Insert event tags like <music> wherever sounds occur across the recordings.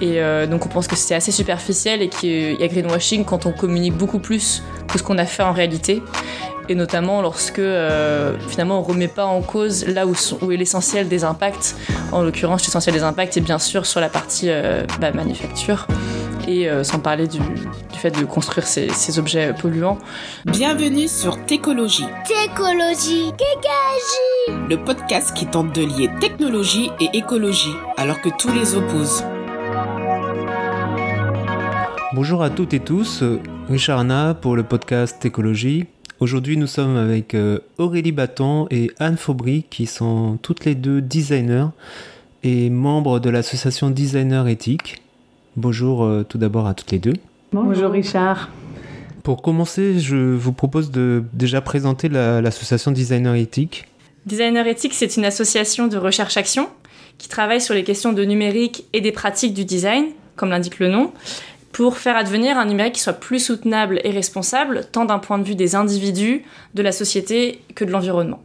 Et euh, donc on pense que c'est assez superficiel et qu'il y a greenwashing quand on communique beaucoup plus que ce qu'on a fait en réalité. Et notamment lorsque euh, finalement on remet pas en cause là où, où est l'essentiel des impacts. En l'occurrence, l'essentiel des impacts est bien sûr sur la partie euh, bah, manufacture et sans parler du, du, fait de construire ces, ces, objets polluants. Bienvenue sur Técologie. Técologie, Kékagie Le podcast qui tente de lier technologie et écologie alors que tous les opposent. Bonjour à toutes et tous, Richard Anna pour le podcast Écologie. Aujourd'hui, nous sommes avec euh, Aurélie Batton et Anne Faubry qui sont toutes les deux designers et membres de l'association Designer Éthique. Bonjour euh, tout d'abord à toutes les deux. Bonjour Richard. Pour commencer, je vous propose de déjà présenter l'association Designer Éthique. Designer Éthique, c'est une association de recherche-action qui travaille sur les questions de numérique et des pratiques du design, comme l'indique le nom, pour faire advenir un numérique qui soit plus soutenable et responsable, tant d'un point de vue des individus, de la société que de l'environnement.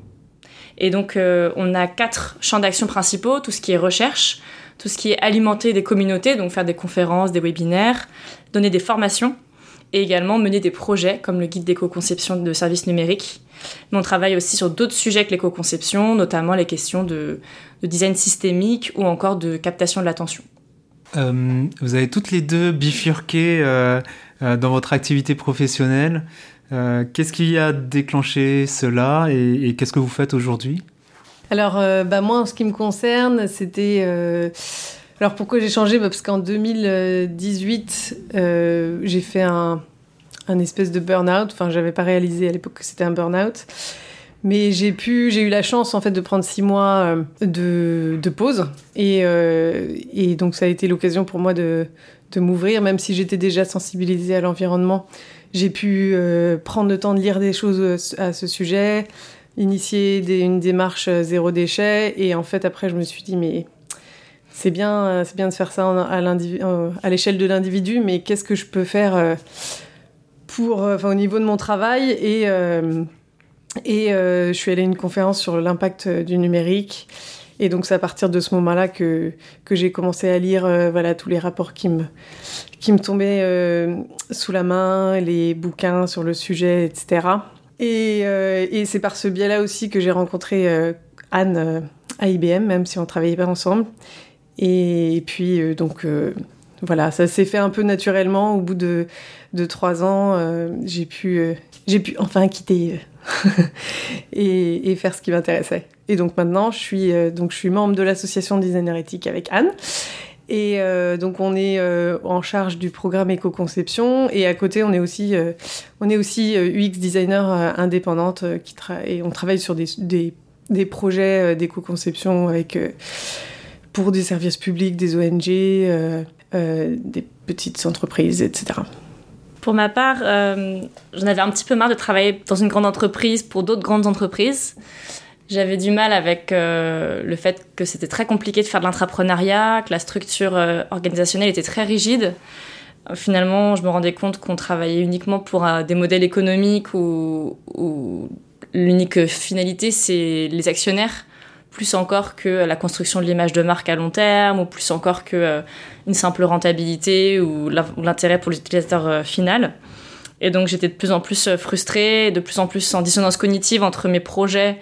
Et donc, euh, on a quatre champs d'action principaux, tout ce qui est recherche, tout ce qui est alimenter des communautés, donc faire des conférences, des webinaires, donner des formations, et également mener des projets comme le guide d'éco-conception de services numériques. Mais on travaille aussi sur d'autres sujets que l'éco-conception, notamment les questions de, de design systémique ou encore de captation de l'attention. Euh, vous avez toutes les deux bifurqué euh, euh, dans votre activité professionnelle. Qu'est-ce qui a déclenché cela et, qu'est-ce que vous faites aujourd'hui? Alors, bah, moi, en ce qui me concerne, c'était... Alors, pourquoi j'ai changé? Bah, Parce qu'en 2018, j'ai fait un, un espèce de burn-out. Enfin, j'avais pas réalisé à l'époque que c'était un burn-out. Mais j'ai pu, j'ai eu la chance en fait de prendre six mois de, de pause et, euh, et, donc ça a été l'occasion pour moi de, de m'ouvrir, même si j'étais déjà sensibilisée à l'environnement. J'ai pu euh, prendre le temps de lire des choses à ce sujet, initier une démarche zéro déchet et en fait après je me suis dit mais c'est bien, c'est bien de faire ça à, l'échelle de l'individu, mais qu'est-ce que je peux faire pour, enfin au niveau de mon travail et euh, et euh, je suis allée à une conférence sur l'impact du numérique. Et donc, c'est à partir de ce moment-là que, que j'ai commencé à lire euh, voilà, tous les rapports qui me, qui me tombaient euh, sous la main, les bouquins sur le sujet, etc. Et, euh, et c'est par ce biais-là aussi que j'ai rencontré euh, Anne à IBM, même si on ne travaillait pas ensemble. Et, et puis, donc, voilà, ça s'est fait un peu naturellement. Au bout de, de trois ans, j'ai pu, j'ai pu enfin quitter <laughs> et, faire ce qui m'intéressait. Et donc maintenant, je suis, euh, donc, je suis membre de l'association Designer Éthique avec Anne. Et euh, donc on est euh, en charge du programme éco-conception et à côté on est aussi, on est aussi UX designer indépendante qui et on travaille sur des, des, des projets d'éco-conception avec pour des services publics, des ONG, des petites entreprises, etc. Pour ma part, euh, j'en avais un petit peu marre de travailler dans une grande entreprise pour d'autres grandes entreprises. J'avais du mal avec euh, le fait que c'était très compliqué de faire de l'intrapreneuriat, que la structure euh, organisationnelle était très rigide. Finalement, je me rendais compte qu'on travaillait uniquement pour des modèles économiques où l'unique finalité, c'est les actionnaires plus encore que la construction de l'image de marque à long terme, ou plus encore que euh, une simple rentabilité ou l'intérêt pour l'utilisateur euh, final. Et donc j'étais de plus en plus euh, frustrée, de plus en plus en dissonance cognitive entre mes projets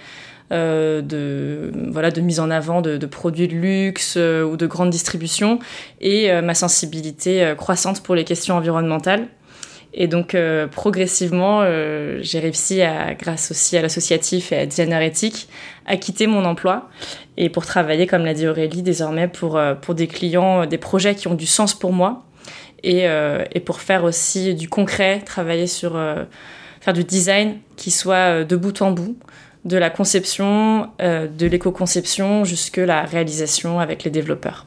euh, de, voilà, de mise en avant de, de produits de luxe euh, ou de grande distribution et ma sensibilité croissante pour les questions environnementales. Et donc, euh, progressivement, euh, j'ai réussi, à, grâce aussi à l'associatif et à Designer Éthique, à quitter mon emploi et pour travailler, comme l'a dit Aurélie, désormais pour, euh, pour des clients, des projets qui ont du sens pour moi et, euh, et pour faire aussi du concret, travailler sur euh, faire du design qui soit de bout en bout, de la conception, euh, de l'éco-conception jusque la réalisation avec les développeurs.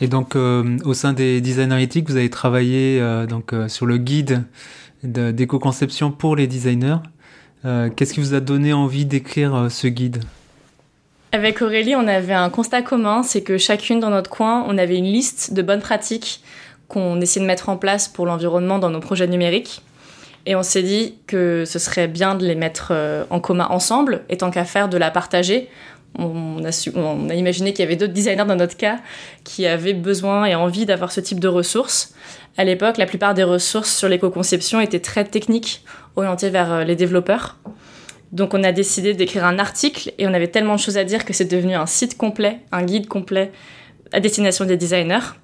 Et donc, euh, au sein des designers éthiques, vous avez travaillé euh, donc, euh, sur le guide d'éco-conception pour les designers. Qu'est-ce qui vous a donné envie d'écrire ce guide? Avec Aurélie, on avait un constat commun, c'est que chacune dans notre coin, on avait une liste de bonnes pratiques qu'on essayait de mettre en place pour l'environnement dans nos projets numériques. Et on s'est dit que ce serait bien de les mettre en commun ensemble, et tant qu'à faire, de la partager On a, imaginé qu'il y avait d'autres designers dans notre cas qui avaient besoin et envie d'avoir ce type de ressources. À l'époque, la plupart des ressources sur l'éco-conception étaient très techniques, orientées vers euh, les développeurs. Donc on a décidé d'écrire un article et on avait tellement de choses à dire que c'est devenu un site complet, un guide complet à destination des designers.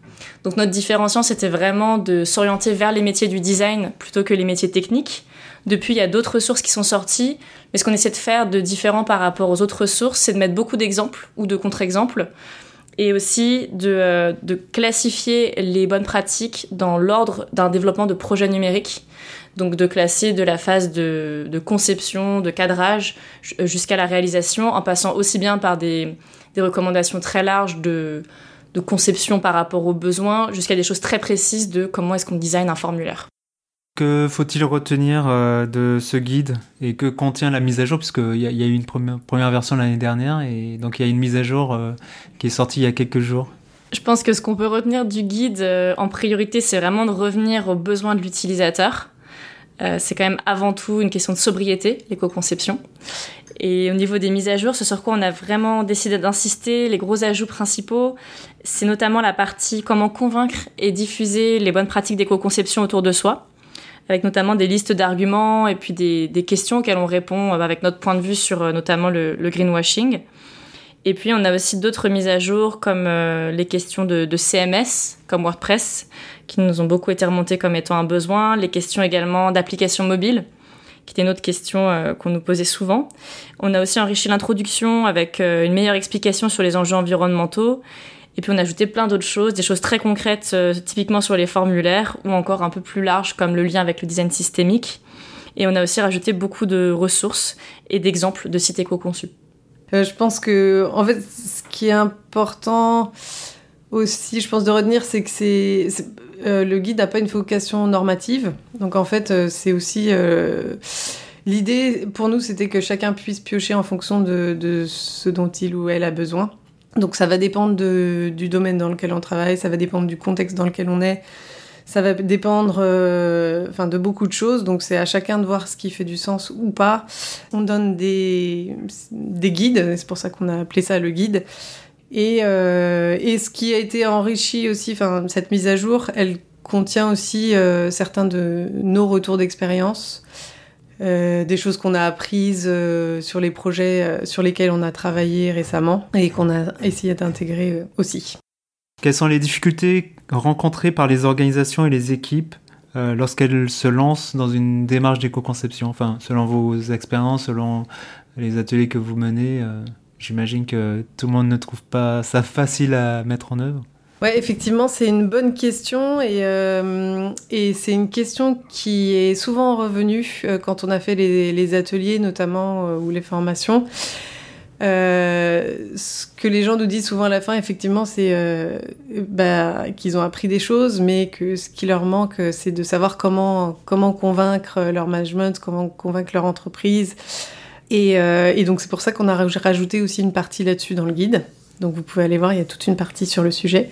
Donc notre différenciation, c'était vraiment de s'orienter vers les métiers du design plutôt que les métiers techniques. Depuis, il y a d'autres ressources qui sont sorties, mais ce qu'on essaie de faire de différent par rapport aux autres ressources, c'est de mettre beaucoup d'exemples ou de contre-exemples, et aussi de, euh, de, classifier les bonnes pratiques dans l'ordre d'un développement de projets numériques. Donc de classer de la phase de, de conception, de cadrage, jusqu'à la réalisation, en passant aussi bien par des, des recommandations très larges de, de conception par rapport aux besoins, jusqu'à des choses très précises de comment est-ce qu'on design un formulaire. Que faut-il retenir euh, de ce guide et que contient la mise à jour? Puisqu'il y, a, eu une première, version l'année dernière et donc il y a une mise à jour euh, qui est sortie il y a quelques jours. Je pense que ce qu'on peut retenir du guide euh, en priorité, c'est vraiment de revenir aux besoins de l'utilisateur. C'est quand même avant tout une question de sobriété, l'éco-conception. Et au niveau des mises à jour, ce sur quoi on a vraiment décidé d'insister, les gros ajouts principaux, c'est notamment la partie comment convaincre et diffuser les bonnes pratiques d'éco-conception autour de soi avec notamment des listes d'arguments et puis des, des, questions auxquelles on répond avec notre point de vue sur euh, notamment le, le greenwashing. Et puis on a aussi d'autres mises à jour comme euh, les questions de, de, CMS, comme WordPress, qui nous ont beaucoup été remontées comme étant un besoin, les questions également d'applications mobiles, qui était une autre question euh, qu'on nous posait souvent. On a aussi enrichi l'introduction avec euh, une meilleure explication sur les enjeux environnementaux et puis on a ajouté plein d'autres choses, des choses très concrètes, euh, typiquement sur les formulaires, ou encore un peu plus larges comme le lien avec le design systémique. Et on a aussi rajouté beaucoup de ressources et d'exemples de sites éco-conçus. Euh, je pense que, en fait, ce qui est important aussi, je pense, de retenir, c'est que c'est, euh, le guide n'a pas une vocation normative. Donc en fait, c'est aussi. L'idée pour nous, c'était que chacun puisse piocher en fonction de ce dont il ou elle a besoin. Donc ça va dépendre de, du domaine dans lequel on travaille, ça va dépendre du contexte dans lequel on est, ça va dépendre euh, de beaucoup de choses. Donc c'est à chacun de voir ce qui fait du sens ou pas. On donne des, des guides, c'est pour ça qu'on a appelé ça le guide. Et, euh, et ce qui a été enrichi aussi, cette mise à jour, elle contient aussi euh, certains de nos retours d'expérience. Euh, des choses qu'on a apprises euh, sur les projets euh, sur lesquels on a travaillé récemment et qu'on a essayé d'intégrer aussi. Quelles sont les difficultés rencontrées par les organisations et les équipes lorsqu'elles se lancent dans une démarche d'éco-conception? Enfin, selon vos expériences, selon les ateliers que vous menez, j'imagine que tout le monde ne trouve pas ça facile à mettre en œuvre. Ouais, effectivement, c'est une bonne question et, euh, et c'est une question qui est souvent revenue euh, quand on a fait les, ateliers notamment euh, ou les formations. Ce que les gens nous disent souvent à la fin, effectivement, c'est bah, qu'ils ont appris des choses, mais que ce qui leur manque, c'est de savoir comment, convaincre leur management, comment convaincre leur entreprise. Et donc c'est pour ça qu'on a rajouté aussi une partie là-dessus dans le guide. Donc vous pouvez aller voir, il y a toute une partie sur le sujet.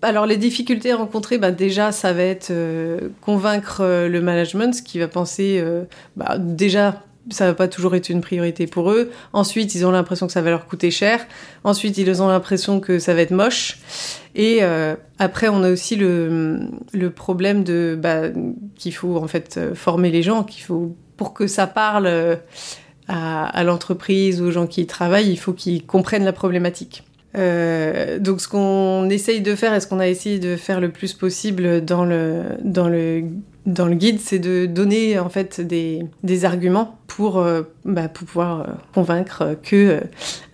Alors les difficultés rencontrées, bah, déjà ça va être euh, convaincre euh, le management qui va penser, euh, bah, déjà ça va pas toujours être une priorité pour eux. Ensuite ils ont l'impression que ça va leur coûter cher. Ensuite ils ont l'impression que ça va être moche. Et après on a aussi le, le problème de bah, qu'il faut en fait former les gens, qu'il faut pour que ça parle à, à l'entreprise, aux gens qui y travaillent, il faut qu'ils comprennent la problématique. Euh, donc ce qu'on essaye de faire et ce qu'on a essayé de faire le plus possible dans le, dans le, dans le guide, c'est de donner en fait des, des arguments pour, euh, bah, pour pouvoir euh, convaincre que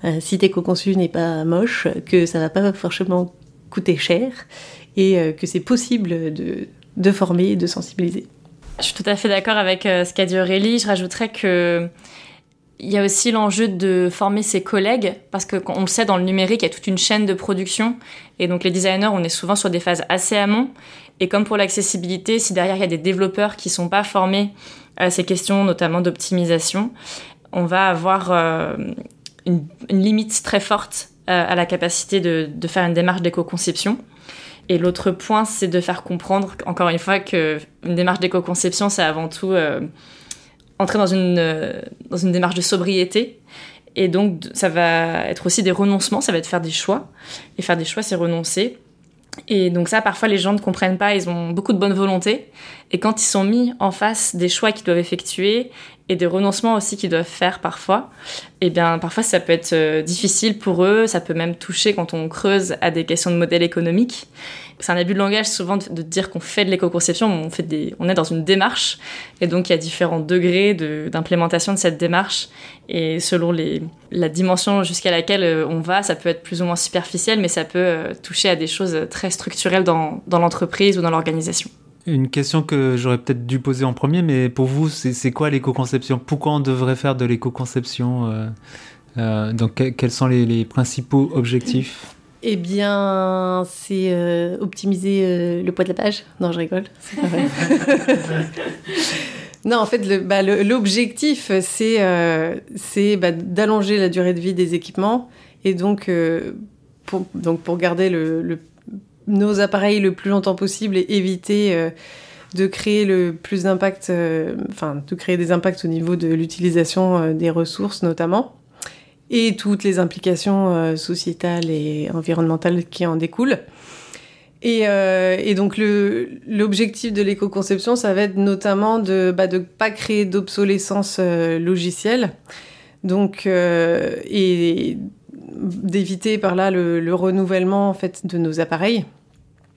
euh, si éco-conçu n'est pas moche, que ça va pas forcément coûter cher et que c'est possible de, de former et de sensibiliser. Je suis tout à fait d'accord avec ce qu'a dit Aurélie. Je rajouterais que il y a aussi l'enjeu de former ses collègues, parce que on le sait, dans le numérique, il y a toute une chaîne de production. Et donc, les designers, on est souvent sur des phases assez amont. Et comme pour l'accessibilité, si derrière il y a des développeurs qui sont pas formés à ces questions, notamment d'optimisation, on va avoir euh, une, limite très forte euh, à la capacité de, de faire une démarche d'éco-conception. Et l'autre point, c'est de faire comprendre, encore une fois, qu'une démarche d'éco-conception, c'est avant tout... Euh, entrer dans une, euh, dans une démarche de sobriété Et donc, ça va être aussi des renoncements, ça va être faire des choix. Et faire des choix, c'est renoncer. Et donc ça, parfois, les gens ne comprennent pas, ils ont beaucoup de bonne volonté. Et quand ils sont mis en face des choix qu'ils doivent effectuer et des renoncements aussi qu'ils doivent faire parfois, eh bien, parfois, ça peut être euh, difficile pour eux, ça peut même toucher quand on creuse à des questions de modèle économique. C'est un abus de langage souvent de, dire qu'on fait de l'éco-conception, on, on est dans une démarche, et donc il y a différents degrés d'implémentation de, cette démarche, et selon les, la dimension jusqu'à laquelle euh, on va, ça peut être plus ou moins superficiel, mais ça peut euh, toucher à des choses très structurelles dans, dans l'entreprise ou dans l'organisation. Une question que j'aurais peut-être dû poser en premier, mais pour vous, c'est quoi l'éco-conception? Pourquoi on devrait faire de l'éco-conception euh, euh, Donc, quels sont les, principaux objectifs? Eh bien, c'est euh, optimiser le poids de la page. Non, je rigole. C'est pas vrai. <laughs> non, en fait, bah, l'objectif, c'est bah, d'allonger la durée de vie des équipements et donc, pour, donc pour garder le, le nos appareils le plus longtemps possible et éviter euh, de créer le plus d'impact, euh, enfin de créer des impacts au niveau de l'utilisation euh, des ressources notamment, et toutes les implications sociétales et environnementales qui en découlent. Et, donc l'objectif de l'éco-conception, ça va être notamment de ne bah, pas créer d'obsolescence logicielle, donc et d'éviter par là le, le, renouvellement en fait de nos appareils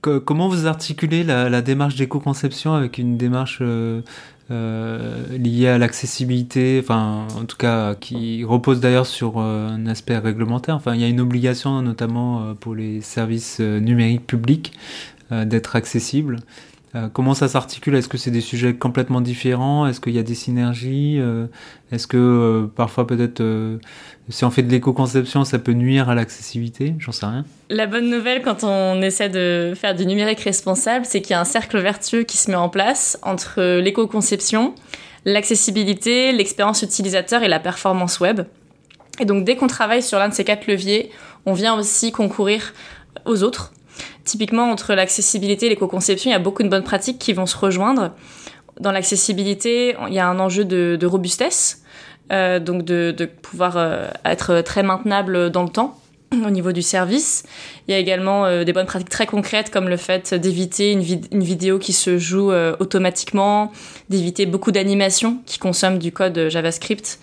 comment vous articulez la, démarche d'éco-conception avec une démarche euh, euh, liée à l'accessibilité, enfin en tout cas qui repose d'ailleurs sur euh, un aspect réglementaire? Enfin, il y a une obligation notamment pour les services numériques publics d'être accessibles. Euh, comment ça s'articule? Est-ce que c'est des sujets complètement différents? Est-ce qu'il y a des synergies? Euh, Est-ce que euh, parfois peut-être si on fait de l'éco-conception, ça peut nuire à l'accessibilité? J'en sais rien. La bonne nouvelle quand on essaie de faire du numérique responsable, c'est qu'il y a un cercle vertueux qui se met en place entre l'éco-conception, l'accessibilité, l'expérience utilisateur et la performance web. Et donc dès qu'on travaille sur l'un de ces quatre leviers, on vient aussi concourir aux autres Typiquement, entre l'accessibilité et l'éco-conception, il y a beaucoup de bonnes pratiques qui vont se rejoindre. Dans l'accessibilité, il y a un enjeu de, robustesse, euh, donc de, pouvoir euh, être très maintenable dans le temps au niveau du service. Il y a également euh, des bonnes pratiques très concrètes comme le fait d'éviter une, une, vidéo qui se joue automatiquement, d'éviter beaucoup d'animations qui consomment du code JavaScript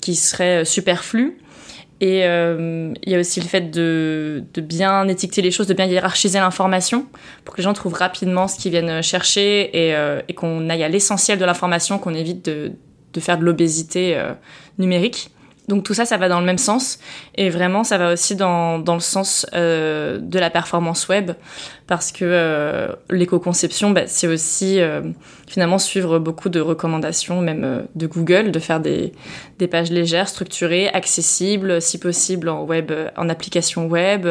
qui serait superflu. Et euh, il y a aussi le fait de, de, bien étiqueter les choses, de bien hiérarchiser l'information pour que les gens trouvent rapidement ce qu'ils viennent chercher et, euh, et qu'on aille à l'essentiel de l'information, qu'on évite de, de, faire de l'obésité euh, numérique. Donc tout ça, ça va dans le même sens. Et vraiment, ça va aussi dans, dans le sens euh, de la performance web. Parce que euh, l'éco-conception, bah, c'est aussi euh, finalement suivre beaucoup de recommandations, même de Google, de faire des, des pages légères, structurées, accessibles, si possible en web, en application web.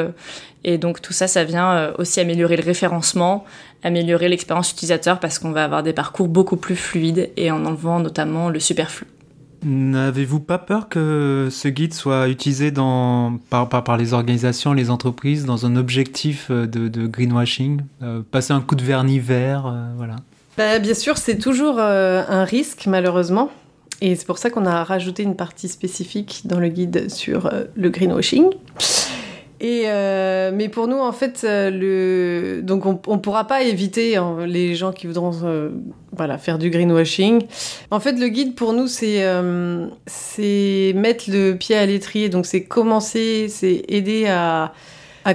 Et donc tout ça, ça vient aussi améliorer le référencement, améliorer l'expérience utilisateur parce qu'on va avoir des parcours beaucoup plus fluides et en enlevant notamment le superflu. N'avez-vous pas peur que ce guide soit utilisé par, par, les organisations, les entreprises, dans un objectif euh, de, greenwashing euh, Passer un coup de vernis vert, euh, voilà. Bah, bien sûr, c'est toujours un risque, malheureusement. Et c'est pour ça qu'on a rajouté une partie spécifique dans le guide sur le greenwashing. Euh, mais pour nous, en fait, euh, le... donc on, on pourra pas éviter hein, les gens qui voudront euh, faire du greenwashing. En fait, le guide pour nous, c'est mettre le pied à l'étrier. Donc c'est commencer, c'est aider à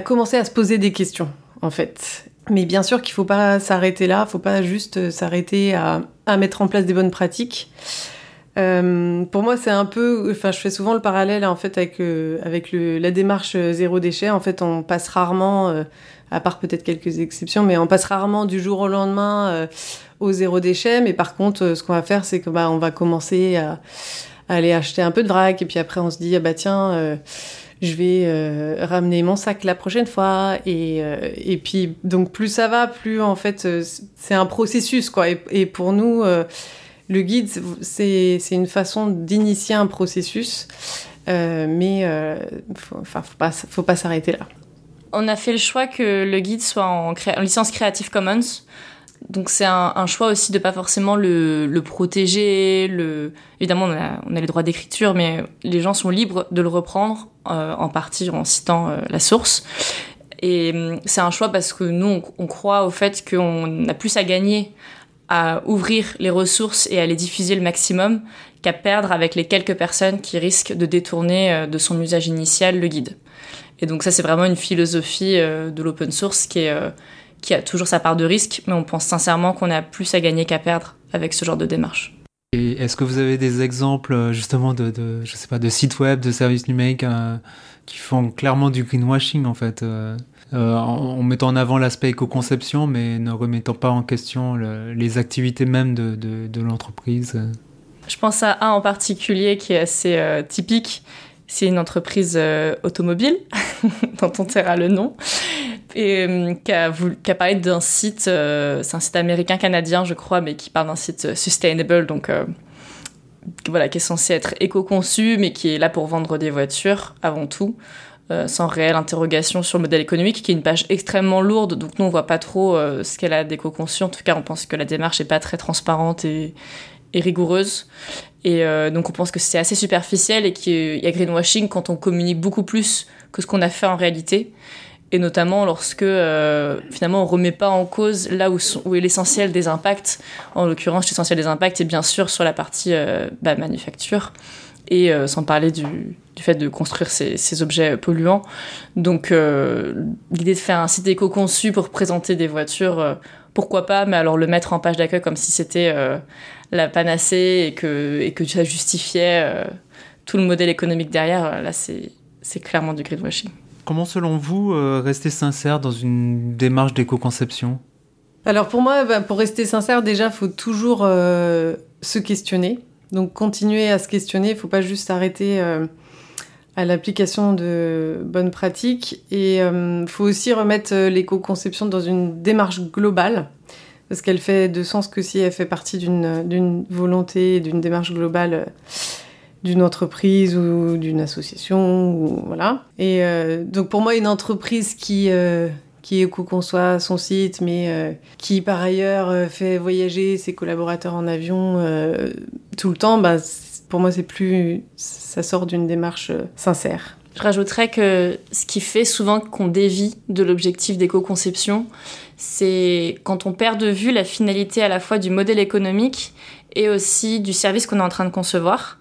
commencer à se poser des questions, en fait. Mais bien sûr qu'il faut pas s'arrêter là. Faut pas juste s'arrêter à mettre en place des bonnes pratiques. Euh, pour moi, c'est un peu, enfin, je fais souvent le parallèle en fait avec euh, avec le, la démarche euh, zéro déchet. En fait, on passe rarement, à part peut-être quelques exceptions, mais on passe rarement du jour au lendemain au zéro déchet. Mais par contre, ce qu'on va faire, c'est que bah, on va commencer à, aller acheter un peu de vrac, et puis après, on se dit ah bah tiens. je vais ramener mon sac la prochaine fois et, et puis donc plus ça va plus en fait c'est un processus quoi et, et pour nous le guide, c'est une façon d'initier un processus, euh, mais euh, enfin, faut, pas, faut pas s'arrêter là. On a fait le choix que le guide soit en, licence Creative Commons. Donc c'est un, choix aussi de pas forcément le, protéger. Évidemment, on a, on les droits d'écriture, mais les gens sont libres de le reprendre, en partie en citant la source. Et hum, c'est un choix parce que nous, on, croit au fait qu'on a plus à gagner à ouvrir les ressources et à les diffuser le maximum qu'à perdre avec les quelques personnes qui risquent de détourner euh, de son usage initial le guide. Et donc ça, c'est vraiment une philosophie euh, de l'open source euh, qui a toujours sa part de risque, mais on pense sincèrement qu'on a plus à gagner qu'à perdre avec ce genre de démarche. Et est-ce que vous avez des exemples justement de, je sais pas, de sites web, de services numériques qui font clairement du greenwashing en fait en, mettant en avant l'aspect éco-conception, mais ne remettant pas en question les activités même de, l'entreprise. Je pense à un en particulier qui est assez euh, typique. C'est une entreprise euh, automobile, <laughs> dont on taira le nom, et qui, a qui, a parlé d'un site, c'est un site américain-canadien, je crois, mais qui parle d'un site sustainable, donc voilà, qui est censé être éco-conçu, mais qui est là pour vendre des voitures avant tout. Euh, sans réelle interrogation sur le modèle économique, qui est une page extrêmement lourde, donc nous on voit pas trop euh, ce qu'elle a d'éco-conçu. En tout cas, on pense que la démarche est pas très transparente et, rigoureuse. Et euh, donc on pense que c'est assez superficiel et qu'il y a greenwashing quand on communique beaucoup plus que ce qu'on a fait en réalité. Et notamment lorsque finalement on remet pas en cause là où, où est l'essentiel des impacts. En l'occurrence, l'essentiel des impacts est bien sûr sur la partie bah, manufacture et sans parler du, du fait de construire ces, objets polluants. Donc euh, l'idée de faire un site éco-conçu pour présenter des voitures, euh, pourquoi pas, mais alors le mettre en page d'accueil comme si c'était euh, la panacée et que, et que ça justifiait tout le modèle économique derrière, là c'est clairement du greenwashing. Comment selon vous rester sincère dans une démarche d'éco-conception? Alors pour moi, bah, pour rester sincère, déjà, il faut toujours se questionner. Donc continuer à se questionner, il ne faut pas juste arrêter à l'application de bonnes pratiques. Et il euh, faut aussi remettre euh, l'éco-conception dans une démarche globale, parce qu'elle fait de sens que si elle fait partie d'une volonté, d'une démarche globale euh, d'une entreprise ou d'une association. Voilà. Et donc pour moi, une entreprise qui... qui éco-conçoit son site, mais qui par ailleurs fait voyager ses collaborateurs en avion tout le temps, bah, pour moi, c'est plus, ça sort d'une démarche euh, sincère. Je rajouterais que ce qui fait souvent qu'on dévie de l'objectif d'éco-conception, c'est quand on perd de vue la finalité à la fois du modèle économique et aussi du service qu'on est en train de concevoir.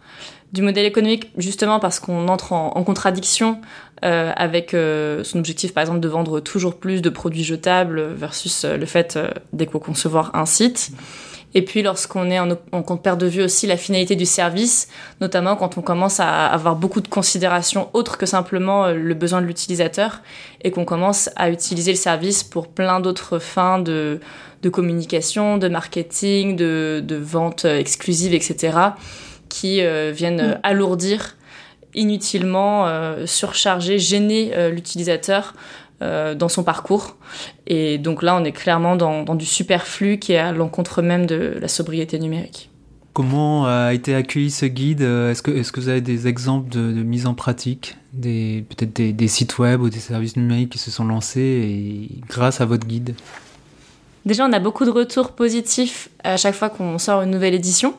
Du modèle économique, justement parce qu'on entre en, contradiction euh, avec euh, son objectif, par exemple, de vendre toujours plus de produits jetables versus le fait d'éco-concevoir un site. Et puis lorsqu'on est en, on perd de vue aussi la finalité du service, notamment quand on commence à avoir beaucoup de considérations autres que simplement euh, le besoin de l'utilisateur et qu'on commence à utiliser le service pour plein d'autres fins de, de communication, de marketing, de, de vente exclusive, etc., qui euh, viennent mm. alourdir inutilement, euh, surcharger, gêner l'utilisateur euh, dans son parcours. Et donc là, on est clairement dans, du superflu qui est à l'encontre même de la sobriété numérique. Comment a été accueilli ce guide? Est-ce que, est que vous avez des exemples de, mise en pratique des, Peut-être des, sites web ou des services numériques qui se sont lancés et, grâce à votre guide? Déjà, on a beaucoup de retours positifs à chaque fois qu'on sort une nouvelle édition.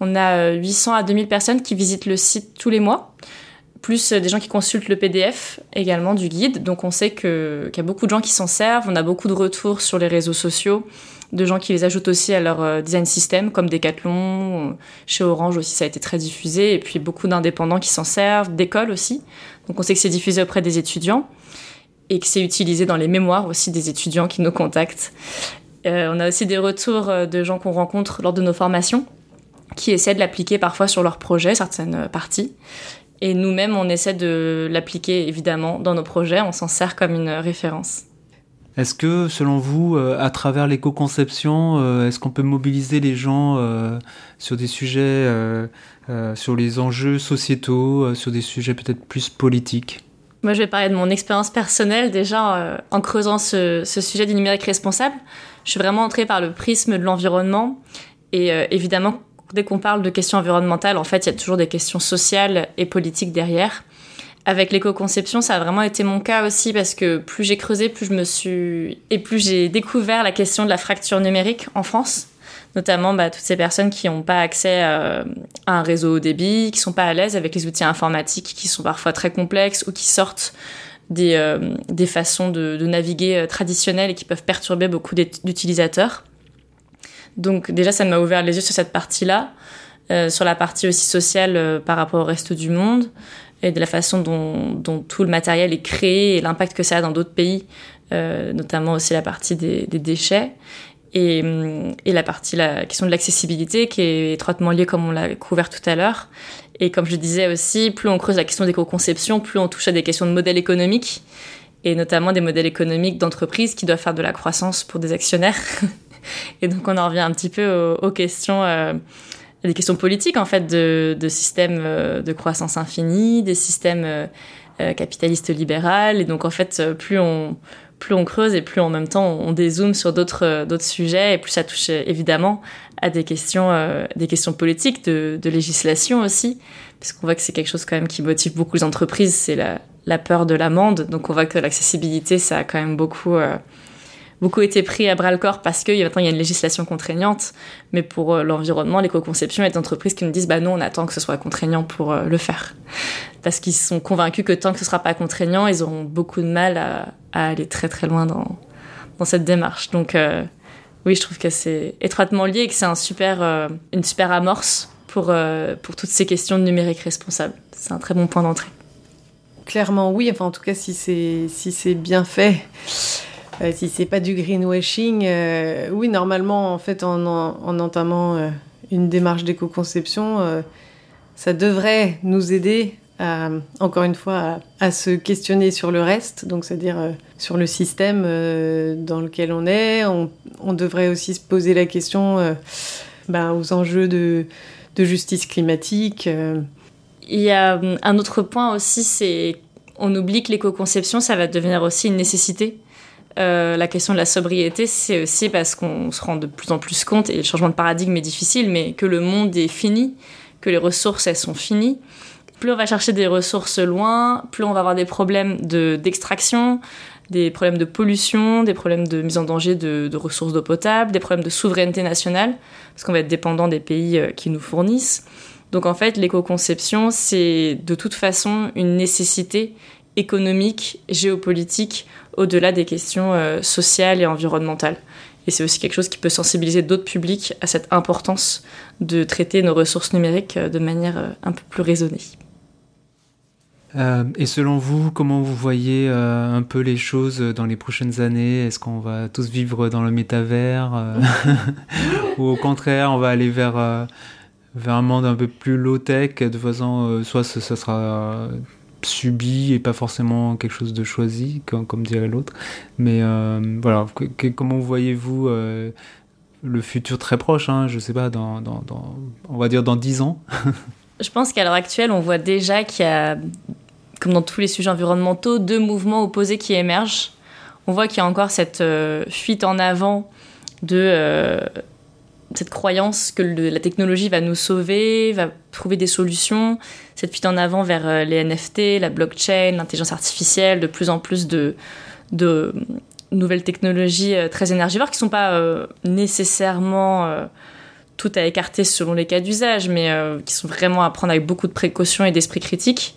On a 800 à 2000 personnes qui visitent le site tous les mois plus euh, des gens qui consultent le PDF également du guide. Donc on sait qu'il y a beaucoup de gens qui s'en servent. On a beaucoup de retours sur les réseaux sociaux, de gens qui les ajoutent aussi à leur euh, design system, comme Decathlon, euh, chez Orange aussi ça a été très diffusé, et puis beaucoup d'indépendants qui s'en servent, d'écoles aussi. Donc on sait que c'est diffusé auprès des étudiants et que c'est utilisé dans les mémoires aussi des étudiants qui nous contactent. on a aussi des retours de gens qu'on rencontre lors de nos formations qui essaient de l'appliquer parfois sur leurs projets, certaines parties. Et nous-mêmes, on essaie de l'appliquer évidemment dans nos projets, on s'en sert comme une référence. Est-ce que, selon vous, euh, à travers l'éco-conception, euh, est-ce qu'on peut mobiliser les gens euh, sur des sujets, sur les enjeux sociétaux, sur des sujets peut-être plus politiques? Moi, je vais parler de mon expérience personnelle. Déjà, en creusant ce, ce, sujet du numérique responsable, je suis vraiment entrée par le prisme de l'environnement. Et évidemment, dès qu'on parle de questions environnementales, en fait, il y a toujours des questions sociales et politiques derrière. avec l'éco-conception, ça a vraiment été mon cas aussi parce que plus j'ai creusé, plus je me suis et plus j'ai découvert la question de la fracture numérique en France, notamment bah, toutes ces personnes qui n'ont pas accès euh, à un réseau débit, qui sont pas à l'aise avec les outils informatiques qui sont parfois très complexes ou qui sortent des, euh, des façons de, de naviguer euh, traditionnelles et qui peuvent perturber beaucoup d'utilisateurs. Donc déjà, ça m'a ouvert les yeux sur cette partie-là, euh, sur la partie aussi sociale euh, par rapport au reste du monde et de la façon dont, dont tout le matériel est créé et l'impact que ça a dans d'autres pays, euh, notamment aussi la partie des, des déchets. Et, hum, et, la partie, la question de l'accessibilité qui est étroitement liée comme on l'a couvert tout à l'heure. Et comme je disais aussi, plus on creuse la question d'éco-conception, plus on touche à des questions de modèles économiques, et notamment des modèles économiques d'entreprises qui doivent faire de la croissance pour des actionnaires. <laughs> et donc on en revient un petit peu aux, questions, euh, des questions politiques en fait, de, de systèmes euh, de croissance infinie, des systèmes euh, capitalistes libérales. Et donc en fait, plus on creuse et plus en même temps on dézoome sur d'autres sujets et plus ça touche évidemment à des questions des questions politiques de, législation aussi. Parce qu'on voit que c'est quelque chose quand même qui motive beaucoup les entreprises. C'est la, peur de l'amende. Donc on voit que l'accessibilité ça a quand même beaucoup beaucoup été pris à bras le corps parce que maintenant il y a une législation contraignante mais pour euh, l'environnement l'éco-conception il y a des entreprises qui nous disent bah non on attend que ce soit contraignant pour euh, le faire parce qu'ils sont convaincus que tant que ce sera pas contraignant ils auront beaucoup de mal à, aller très très loin dans, dans cette démarche. Donc euh, oui, je trouve que c'est étroitement lié et que c'est un super, une super amorce pour, pour toutes ces questions de numérique responsable. C'est un très bon point d'entrée. Clairement oui, enfin en tout cas si c'est si c'est bien fait. Euh, si c'est pas du greenwashing, euh, oui, normalement, en fait, en, en, en entamant euh, une démarche d'éco-conception, euh, ça devrait nous aider encore une fois, à, se questionner sur le reste, donc c'est-à-dire sur le système dans lequel on est. On, devrait aussi se poser la question ben, aux enjeux de, de, justice climatique. Il y a un autre point aussi, c'est on oublie que l'éco-conception, ça va devenir aussi une nécessité. Euh, la question de la sobriété, c'est aussi parce qu'on se rend de plus en plus compte, et le changement de paradigme est difficile, mais que le monde est fini, que les ressources, elles sont finies plus on va chercher des ressources loin, plus on va avoir des problèmes d'extraction, de, des problèmes de pollution, des problèmes de mise en danger de, de ressources d'eau potable, des problèmes de souveraineté nationale, parce qu'on va être dépendant des pays euh, qui nous fournissent. Donc en fait, l'éco-conception, c'est de toute façon une nécessité économique, géopolitique, au-delà des questions euh, sociales et environnementales. Et c'est aussi quelque chose qui peut sensibiliser d'autres publics à cette importance de traiter nos ressources numériques euh, de manière euh, un peu plus raisonnée. Et selon vous, comment vous voyez un peu les choses dans les prochaines années? Est-ce qu'on va tous vivre dans le métavers <laughs> Ou au contraire, on va aller vers, vers un monde un peu plus low-tech? De façon, soit ça, ça sera subi et pas forcément quelque chose de choisi, comme, dirait l'autre. Mais euh, voilà, comment voyez-vous euh, le futur très proche hein, Je sais pas, on va dire dans 10 ans? <laughs> Je pense qu'à l'heure actuelle, on voit déjà qu'il y a comme dans tous les sujets environnementaux, deux mouvements opposés qui émergent. On voit qu'il y a encore cette euh, fuite en avant de cette croyance que la technologie va nous sauver, va trouver des solutions, cette fuite en avant vers euh, les NFT, la blockchain, l'intelligence artificielle, de plus en plus de, nouvelles technologies euh, très énergivores qui ne sont pas euh, nécessairement toutes à écarter selon les cas d'usage, mais qui sont vraiment à prendre avec beaucoup de précautions et d'esprit critique.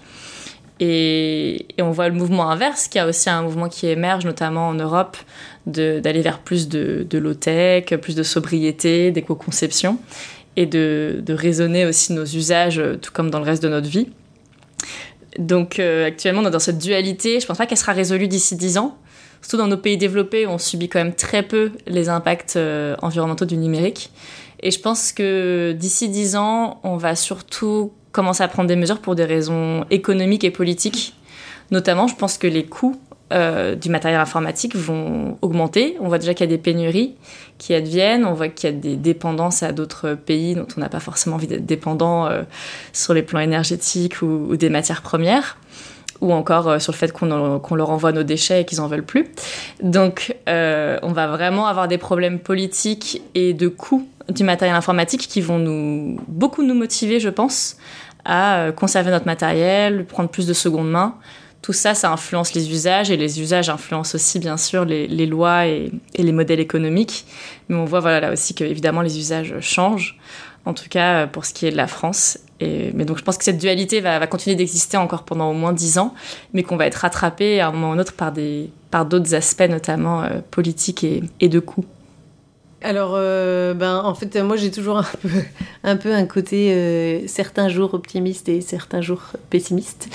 Et, on voit le mouvement inverse, qui a aussi un mouvement qui émerge, notamment en Europe, d'aller vers plus de, de low-tech, plus de sobriété, d'éco-conception, et de, de, raisonner aussi nos usages, tout comme dans le reste de notre vie. Donc euh, actuellement, on est dans cette dualité. Je pense pas qu'elle sera résolue d'ici 10 ans. Surtout dans nos pays développés, on subit quand même très peu les impacts euh, environnementaux du numérique. Et je pense que d'ici 10 ans, on va surtout commencer à prendre des mesures pour des raisons économiques et politiques. Notamment, je pense que les coûts euh, du matériel informatique vont augmenter. On voit déjà qu'il y a des pénuries qui adviennent, on voit qu'il y a des dépendances à d'autres pays dont on n'a pas forcément envie d'être dépendant euh, sur les plans énergétiques ou, des matières premières ou encore euh, sur le fait qu'on qu leur envoie nos déchets et qu'ils en veulent plus. Donc euh, on va vraiment avoir des problèmes politiques et de coûts du matériel informatique qui vont nous beaucoup nous motiver, je pense, à conserver notre matériel, prendre plus de seconde main. Tout ça, ça influence les usages et les usages influencent aussi bien sûr les, lois et, les modèles économiques. Mais on voit voilà là aussi que évidemment les usages changent. En tout cas pour ce qui est de la France. Mais donc je pense que cette dualité va, continuer d'exister encore pendant au moins dix ans, mais qu'on va être rattrapé à un moment ou un autre par des par d'autres aspects, notamment euh, politiques et, et, de coûts. Alors, euh, ben, en fait, moi, j'ai toujours un peu, un peu un côté euh, certains jours optimiste et certains jours pessimiste.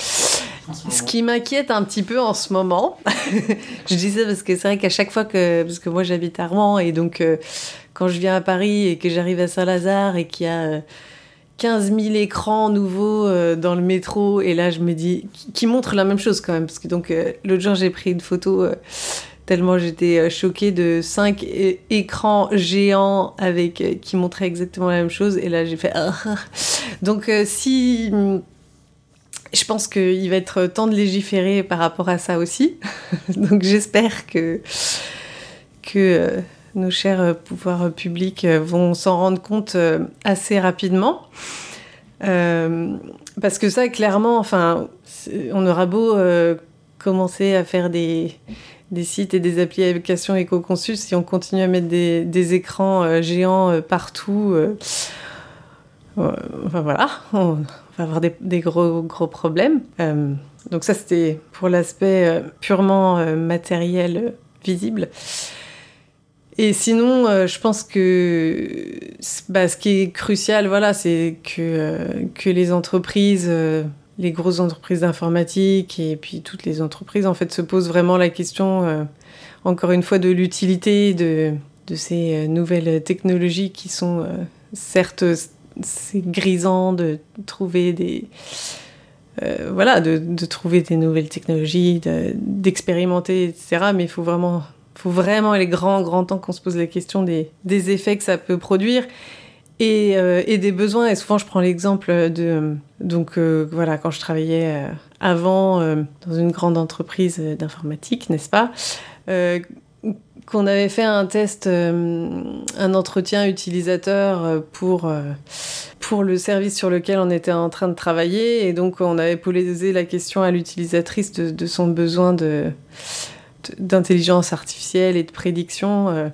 Ce qui m'inquiète un petit peu en ce moment, <laughs> je dis ça parce que c'est vrai qu'à chaque fois que, parce que moi j'habite à Rouen et donc euh, quand je viens à Paris et que j'arrive à Saint-Lazare et qu'il y a 15 000 écrans nouveaux euh, dans le métro et là je me dis, qui, montrent la même chose quand même, parce que donc euh, l'autre jour j'ai pris une photo tellement j'étais choquée de cinq écrans géants avec qui montraient exactement la même chose et là j'ai fait <laughs> ah. donc si je pense qu'il va être temps de légiférer par rapport à ça aussi. <laughs> Donc j'espère que, que euh, nos chers pouvoirs publics vont s'en rendre compte euh, assez rapidement. Euh, parce que ça, clairement, enfin, on aura beau commencer à faire des, des sites et des applications éco-conçues si on continue à mettre des, écrans géants partout. enfin voilà, va avoir des, gros, gros problèmes. Euh, donc ça, c'était pour l'aspect euh, purement euh, matériel visible. Et sinon, je pense que bah, ce qui est crucial, voilà, c'est que, que les entreprises, les grosses entreprises d'informatique et puis toutes les entreprises, en fait, se posent vraiment la question, encore une fois, de l'utilité de, de ces nouvelles technologies qui sont certes c'est grisant de trouver des euh, voilà de, de, trouver des nouvelles technologies d'expérimenter etc mais il faut vraiment faut vraiment les grands grands temps qu'on se pose la question des, des effets que ça peut produire et, euh, et des besoins. Et souvent je prends l'exemple de donc euh, voilà quand je travaillais avant dans une grande entreprise d'informatique n'est-ce pas qu'on avait fait un test, euh, un entretien utilisateur euh, pour, euh, pour le service sur lequel on était en train de travailler. Et donc, on avait posé la question à l'utilisatrice de, son besoin de, d'intelligence artificielle et de prédiction.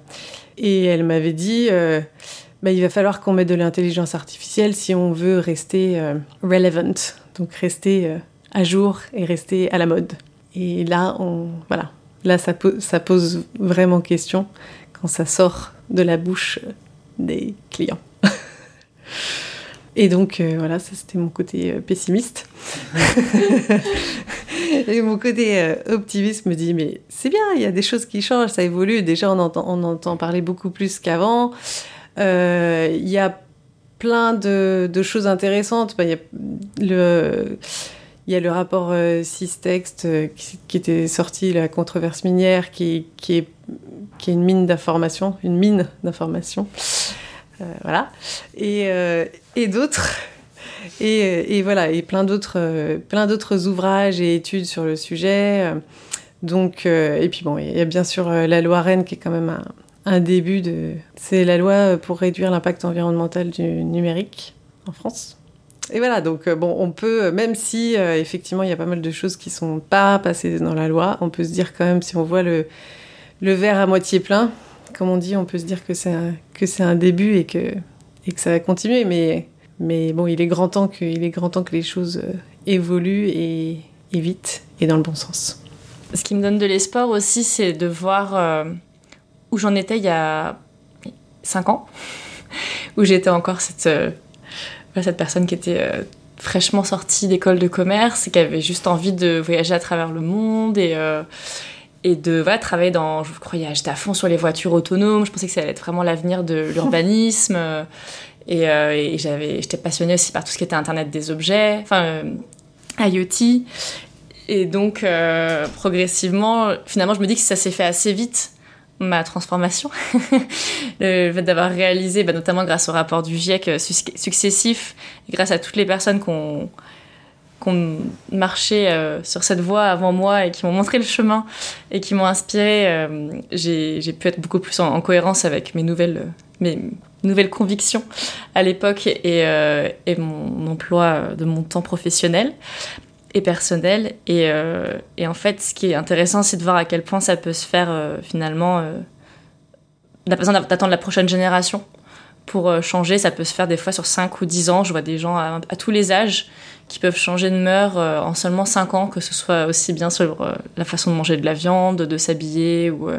et elle m'avait dit, bah, il va falloir qu'on mette de l'intelligence artificielle si on veut rester relevant, donc rester à jour et rester à la mode. Et là, on, voilà, Là, ça, ça pose vraiment question quand ça sort de la bouche des clients. <laughs> Et donc, euh, voilà, ça c'était mon côté euh, pessimiste. <laughs> et mon côté euh, optimiste me dit, mais c'est bien, il y a des choses qui changent, ça évolue. Déjà, on entend, on entend parler beaucoup plus qu'avant. Il y a plein de, de choses intéressantes. Il y a le il y a le rapport euh, Systext euh, qui, était sorti, la controverse minière, qui, qui, est, qui est une mine d'information, une mine d'information. Euh, voilà. Et, et d'autres. Et, et, voilà, et plein d'autres, plein ouvrages et études sur le sujet. Donc, et puis bon, il y a bien sûr la loi Rennes qui est quand même un, un début de. C'est la loi pour réduire l'impact environnemental du numérique en France. Et voilà, donc euh, bon, on peut, même si euh, effectivement il y a pas mal de choses qui sont pas passées dans la loi, on peut se dire quand même, si on voit le, le verre à moitié plein, comme on dit, on peut se dire que c'est un, un début et que, et que ça va continuer. Mais, mais bon, il est grand temps que, est grand temps que les choses euh, évoluent et, et vite et dans le bon sens. Ce qui me donne de l'espoir aussi, c'est de voir où j'en étais il y a 5 ans, <laughs> où j'étais encore cette cette personne qui était euh, fraîchement sortie d'école de commerce et qui avait juste envie de voyager à travers le monde et, euh, de travailler dans. Je croyais, j'étais à fond sur les voitures autonomes, je pensais que ça allait être vraiment l'avenir de l'urbanisme. <laughs> et, euh, j'étais passionnée aussi par tout ce qui était Internet des objets, enfin IoT. Et donc, progressivement, finalement, je me dis que ça s'est fait assez vite ma transformation. <laughs> le fait d'avoir réalisé, bah, notamment grâce au rapport du GIEC euh, successif, grâce à toutes les personnes qui ont, marché euh, sur cette voie avant moi et qui m'ont montré le chemin et qui m'ont inspiré, euh, j'ai pu être beaucoup plus en, cohérence avec mes nouvelles, mes nouvelles convictions à l'époque et, et, mon emploi de mon temps professionnel et personnel. Et, et, en fait, ce qui est intéressant, c'est de voir à quel point ça peut se faire finalement. Euh, on a besoin d'attendre la prochaine génération pour changer. Ça peut se faire des fois sur 5 ou 10 ans. Je vois des gens à, à tous les âges qui peuvent changer de mœurs en seulement 5 ans, que ce soit aussi bien sur la façon de manger de la viande, de s'habiller ou,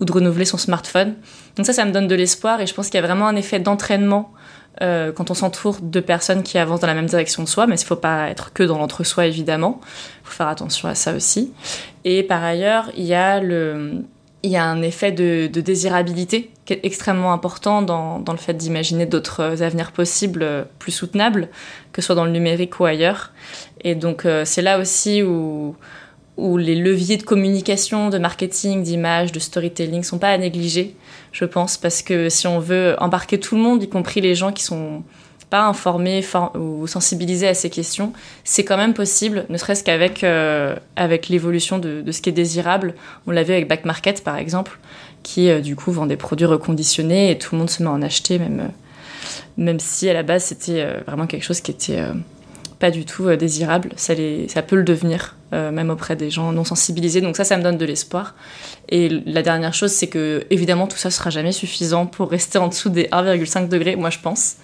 ou de renouveler son smartphone. Donc ça, ça me donne de l'espoir et je pense qu'il y a vraiment un effet d'entraînement euh, quand on s'entoure de personnes qui avancent dans la même direction que soi, mais il ne faut pas être que dans l'entre-soi, évidemment. Il faut faire attention à ça aussi. Et par ailleurs, il y a, le, il y a un effet de, désirabilité qui est extrêmement important dans, dans le fait d'imaginer d'autres avenirs possibles euh, plus soutenables, que ce soit dans le numérique ou ailleurs. Et donc euh, c'est là aussi où où les leviers de communication, de marketing, d'image, de storytelling sont pas à négliger, je pense, parce que si on veut embarquer tout le monde, y compris les gens qui sont pas informés ou sensibilisés à ces questions, c'est quand même possible, ne serait-ce qu'avec euh, avec l'évolution de, de, ce qui est désirable. On l'a vu avec Back Market par exemple, qui euh, du coup vend des produits reconditionnés et tout le monde se met à en acheter, même, euh, même si à la base c'était vraiment quelque chose qui était pas du tout désirable. Ça, les, ça peut le devenir euh, même auprès des gens non sensibilisés. Donc ça, ça me donne de l'espoir. Et la dernière chose, c'est que évidemment, tout ça sera jamais suffisant pour rester en dessous des 1,5 degrés, moi je pense.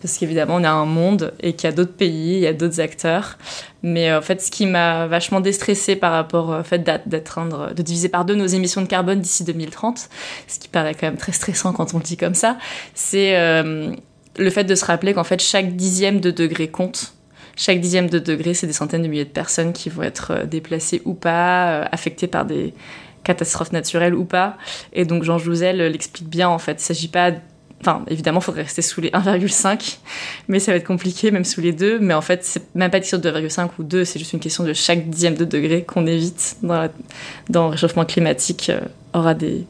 Parce qu'évidemment, on a un monde et qu'il y a d'autres pays, il y a d'autres acteurs. Mais euh, en fait, ce qui m'a vachement déstressé par rapport au fait d'atteindre, de diviser par deux nos émissions de carbone d'ici 2030, ce qui paraît quand même très stressant quand on le dit comme ça, c'est euh, le fait de se rappeler qu'en fait, chaque dixième de degré compte chaque dixième de degré, c'est des centaines de milliers de personnes qui vont être euh, déplacées ou pas, euh, affectées par des catastrophes naturelles ou pas. Et donc Jean Jouzel l'explique bien en fait. Il s'agit pas Enfin, évidemment, il faudrait rester sous les <laughs> 1,5, mais ça va être compliqué, même sous les 2. Mais en fait, c'est même pas une question de 2,5 ou 2, c'est juste une question de chaque dixième de degré qu'on évite dans, le réchauffement climatique euh, aura des,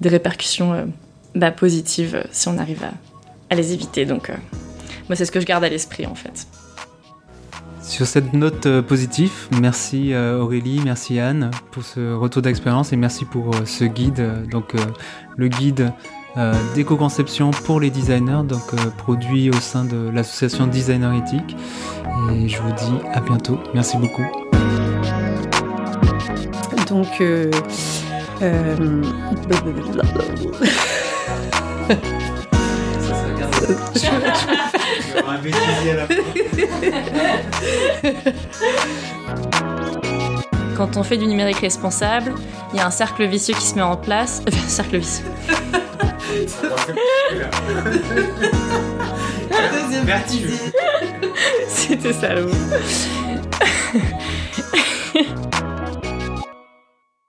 des répercussions bah, positives si on arrive à les éviter. Donc, moi, c'est ce que je garde à l'esprit, en fait. Sur cette note euh, positive, merci euh, Aurélie, merci Anne pour ce retour d'expérience et merci pour euh, ce guide. Donc le guide d'éco-conception pour les designers, donc produit au sein de l'association Designer Éthique. Et je vous dis à bientôt. Merci beaucoup. Donc euh, <laughs> Quand on fait du numérique responsable, il y a un cercle vicieux qui se met en place. Enfin, <laughs> un cercle vicieux. C'était ça le mot. <laughs>